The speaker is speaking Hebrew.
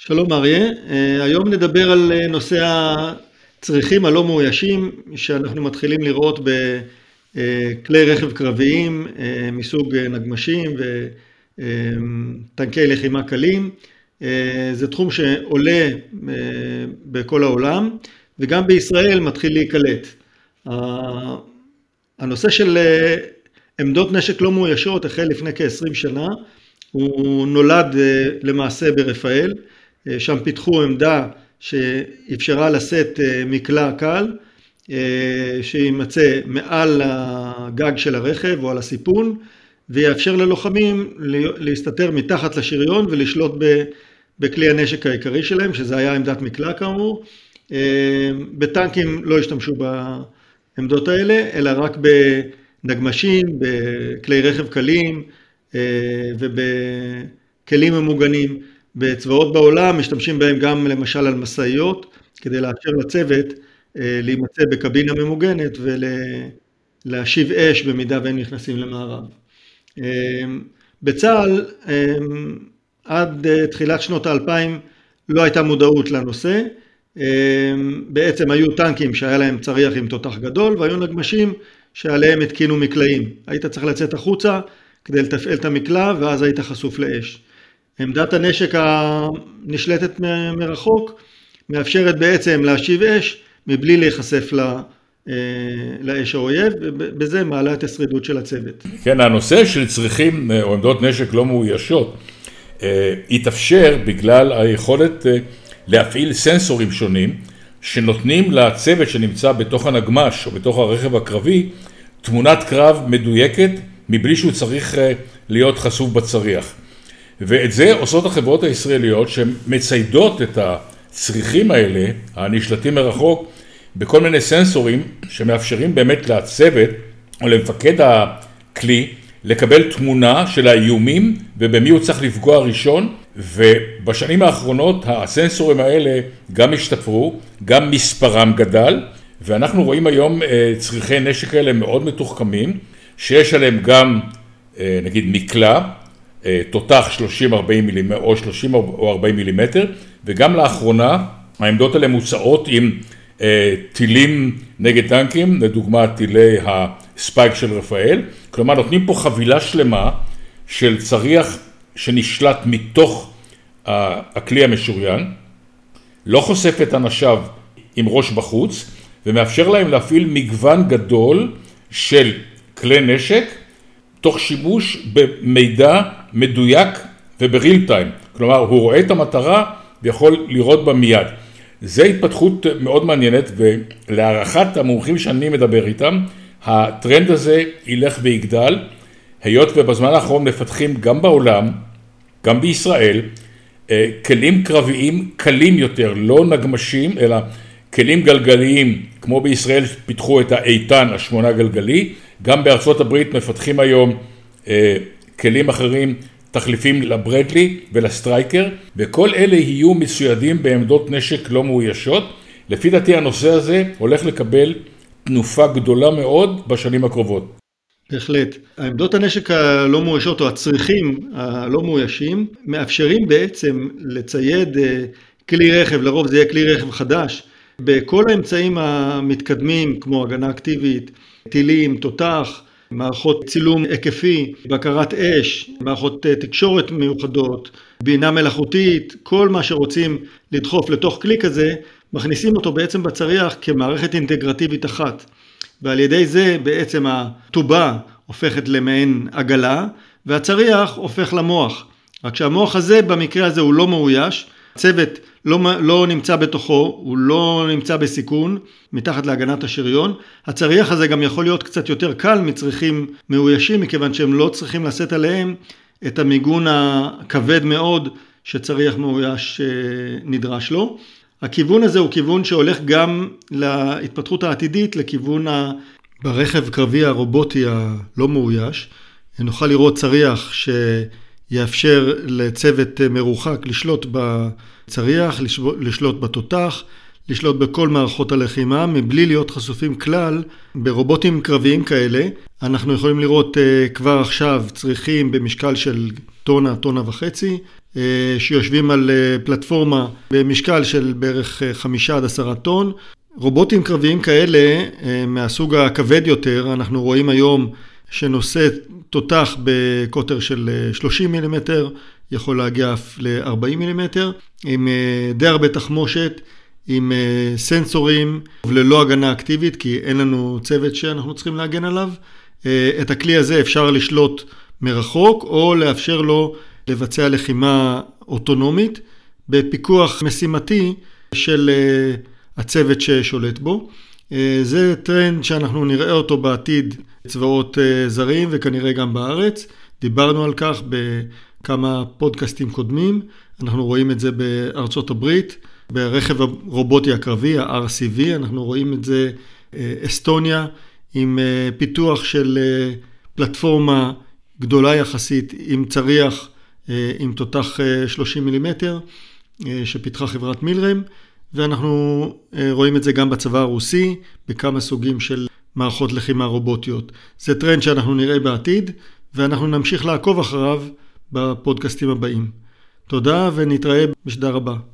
שלום אריה, אה, היום נדבר על אה, נושא הצריכים הלא מאוישים שאנחנו מתחילים לראות בכלי רכב קרביים מסוג נגמשים וטנקי לחימה קלים. זה תחום שעולה בכל העולם וגם בישראל מתחיל להיקלט. הנושא של עמדות נשק לא מאוישות החל לפני כ-20 שנה, הוא נולד למעשה ברפאל אה, שם פיתחו עמדה שאפשרה לשאת אה, מקלע קל אה, שימצא מעל הגג של הרכב או על הסיפון ויאפשר ללוחמים להסתתר מתחת לשריון ולשלוט בכלי הנשק העיקרי שלהם שזה היה עמדת מקלע כאמור. בטנקים לא השתמשו בעמדות האלה אלא רק בנגמשים, בכלי רכב קלים ובכלים ממוגנים. בצבאות בעולם משתמשים בהם גם למשל על משאיות כדי לאפשר לצוות אה, להימצא בקבינה ממוגנת ולהשיב אש במידה והם נכנסים למערב. אה, בצה"ל אה, עד תחילת שנות האלפיים לא הייתה מודעות לנושא, בעצם היו טנקים שהיה להם צריח עם תותח גדול והיו נגמשים שעליהם התקינו מקלעים. היית צריך לצאת החוצה כדי לתפעל את המקלע ואז היית חשוף לאש. עמדת הנשק הנשלטת מרחוק מאפשרת בעצם להשיב אש מבלי להיחשף אה, לאש האויב, ובזה מעלה את השרידות של הצוות. כן, הנושא של צריכים אה, או עמדות נשק לא מאוישות אה, התאפשר בגלל היכולת להפעיל סנסורים שונים שנותנים לצוות שנמצא בתוך הנגמש או בתוך הרכב הקרבי תמונת קרב מדויקת מבלי שהוא צריך להיות חשוף בצריח. ואת זה עושות החברות הישראליות שמציידות את הצריכים האלה, הנשלטים מרחוק, בכל מיני סנסורים שמאפשרים באמת לצוות או למפקד הכלי לקבל תמונה של האיומים ובמי הוא צריך לפגוע ראשון. ובשנים האחרונות הסנסורים האלה גם השתפרו, גם מספרם גדל ואנחנו רואים היום אה, צריכי נשק כאלה מאוד מתוחכמים שיש עליהם גם אה, נגיד מקלע תותח 30-40 מילימטר או 30 או 40 מילימטר וגם לאחרונה העמדות האלה מוצעות עם אה, טילים נגד טנקים, לדוגמה טילי הספייק של רפאל, כלומר נותנים פה חבילה שלמה של צריח שנשלט מתוך הכלי המשוריין, לא חושף את אנשיו עם ראש בחוץ ומאפשר להם להפעיל מגוון גדול של כלי נשק תוך שימוש במידע מדויק ובריל טיים, כלומר הוא רואה את המטרה ויכול לראות בה מיד. זו התפתחות מאוד מעניינת ולהערכת המומחים שאני מדבר איתם, הטרנד הזה ילך ויגדל, היות ובזמן האחרון מפתחים גם בעולם, גם בישראל, אה, כלים קרביים קלים יותר, לא נגמשים, אלא כלים גלגליים, כמו בישראל פיתחו את האיתן השמונה גלגלי, גם בארצות הברית מפתחים היום אה, כלים אחרים, תחליפים לברדלי ולסטרייקר, וכל אלה יהיו מצוידים בעמדות נשק לא מאוישות. לפי דעתי הנושא הזה הולך לקבל תנופה גדולה מאוד בשנים הקרובות. בהחלט. העמדות הנשק הלא מאוישות או הצריכים הלא מאוישים מאפשרים בעצם לצייד אה, כלי רכב, לרוב זה יהיה כלי רכב חדש, בכל האמצעים המתקדמים כמו הגנה אקטיבית, טילים, תותח, מערכות צילום היקפי, בקרת אש, מערכות אה, תקשורת מיוחדות, בינה מלאכותית, כל מה שרוצים לדחוף לתוך כלי כזה, מכניסים אותו בעצם בצריח כמערכת אינטגרטיבית אחת. ועל ידי זה בעצם הטובה הופכת למעין עגלה, והצריח הופך למוח. רק שהמוח הזה במקרה הזה הוא לא מאויש, צוות לא, לא נמצא בתוכו, הוא לא נמצא בסיכון, מתחת להגנת השריון. הצריח הזה גם יכול להיות קצת יותר קל מצריכים מאוישים, מכיוון שהם לא צריכים לשאת עליהם את המיגון הכבד מאוד שצריח מאויש אה, נדרש לו. הכיוון הזה הוא כיוון שהולך גם להתפתחות העתידית, לכיוון ה... ברכב קרבי הרובוטי הלא מאויש. נוכל לראות צריח ש... יאפשר לצוות מרוחק לשלוט בצריח, לשלוט בתותח, לשלוט בכל מערכות הלחימה מבלי להיות חשופים כלל ברובוטים קרביים כאלה. אנחנו יכולים לראות uh, כבר עכשיו צריכים במשקל של טונה, טונה וחצי, שיושבים על פלטפורמה במשקל של בערך חמישה עד עשרה טון. רובוטים קרביים כאלה מהסוג הכבד יותר, אנחנו רואים היום שנושא תותח בקוטר של 30 מילימטר, יכול להגיע אף ל-40 מילימטר, עם די הרבה תחמושת, עם סנסורים וללא הגנה אקטיבית, כי אין לנו צוות שאנחנו צריכים להגן עליו. את הכלי הזה אפשר לשלוט מרחוק, או לאפשר לו לבצע לחימה אוטונומית, בפיקוח משימתי של הצוות ששולט בו. זה טרנד שאנחנו נראה אותו בעתיד צבאות זרים וכנראה גם בארץ. דיברנו על כך בכמה פודקאסטים קודמים. אנחנו רואים את זה בארצות הברית, ברכב הרובוטי הקרבי, ה-RCV, אנחנו רואים את זה אסטוניה, עם פיתוח של פלטפורמה גדולה יחסית, עם צריח, עם תותח 30 מילימטר, שפיתחה חברת מילרם. ואנחנו רואים את זה גם בצבא הרוסי, בכמה סוגים של מערכות לחימה רובוטיות. זה טרנד שאנחנו נראה בעתיד, ואנחנו נמשיך לעקוב אחריו בפודקאסטים הבאים. תודה ונתראה בשדר הבא.